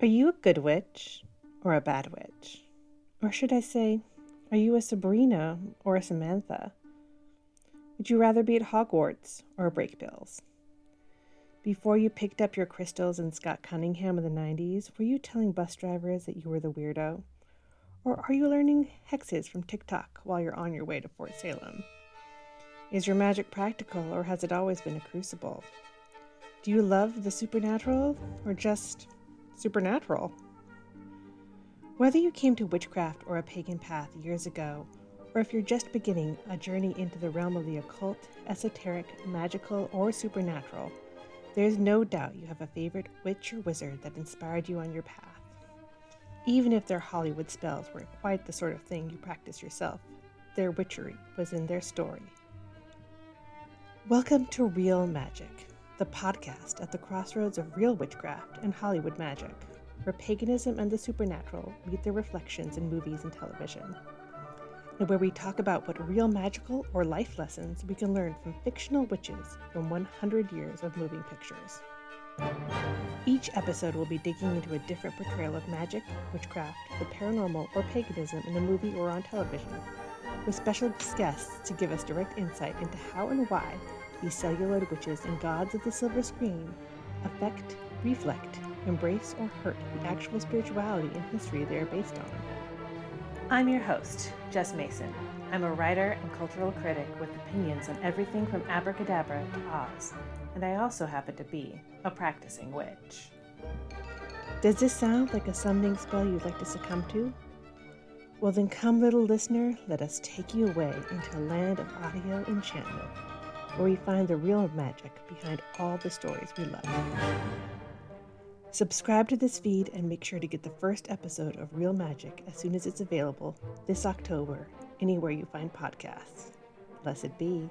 Are you a good witch or a bad witch? Or should I say, are you a Sabrina or a Samantha? Would you rather be at Hogwarts or Brakebills? Before you picked up your crystals in Scott Cunningham in the 90s, were you telling bus drivers that you were the weirdo? Or are you learning hexes from TikTok while you're on your way to Fort Salem? Is your magic practical or has it always been a crucible? Do you love the supernatural or just supernatural? Whether you came to witchcraft or a pagan path years ago, or if you're just beginning a journey into the realm of the occult, esoteric, magical, or supernatural, there's no doubt you have a favorite witch or wizard that inspired you on your path. Even if their Hollywood spells weren't quite the sort of thing you practice yourself, their witchery was in their story. Welcome to Reel Magic, the podcast at the crossroads of real witchcraft and Hollywood magic, where paganism and the supernatural meet their reflections in movies and television, and where we talk about what real magical or life lessons we can learn from fictional witches from 100 years of moving pictures. Each episode will be digging into a different portrayal of magic, witchcraft, the paranormal, or paganism in a movie or on television, with special guests to give us direct insight into how and why these celluloid witches and gods of the silver screen affect, reflect, embrace, or hurt the actual spirituality and history they are based on. I'm your host, Jess Mason. I'm a writer and cultural critic with opinions on everything from abracadabra to Oz, and I also happen to be a practicing witch. Does this sound like a summoning spell you'd like to succumb to? Well, then come, little listener, let us take you away into a land of audio enchantment where we find the real magic behind all the stories we love. Subscribe to this feed and make sure to get the first episode of Reel Magic as soon as it's available this October, anywhere you find podcasts. Blessed be.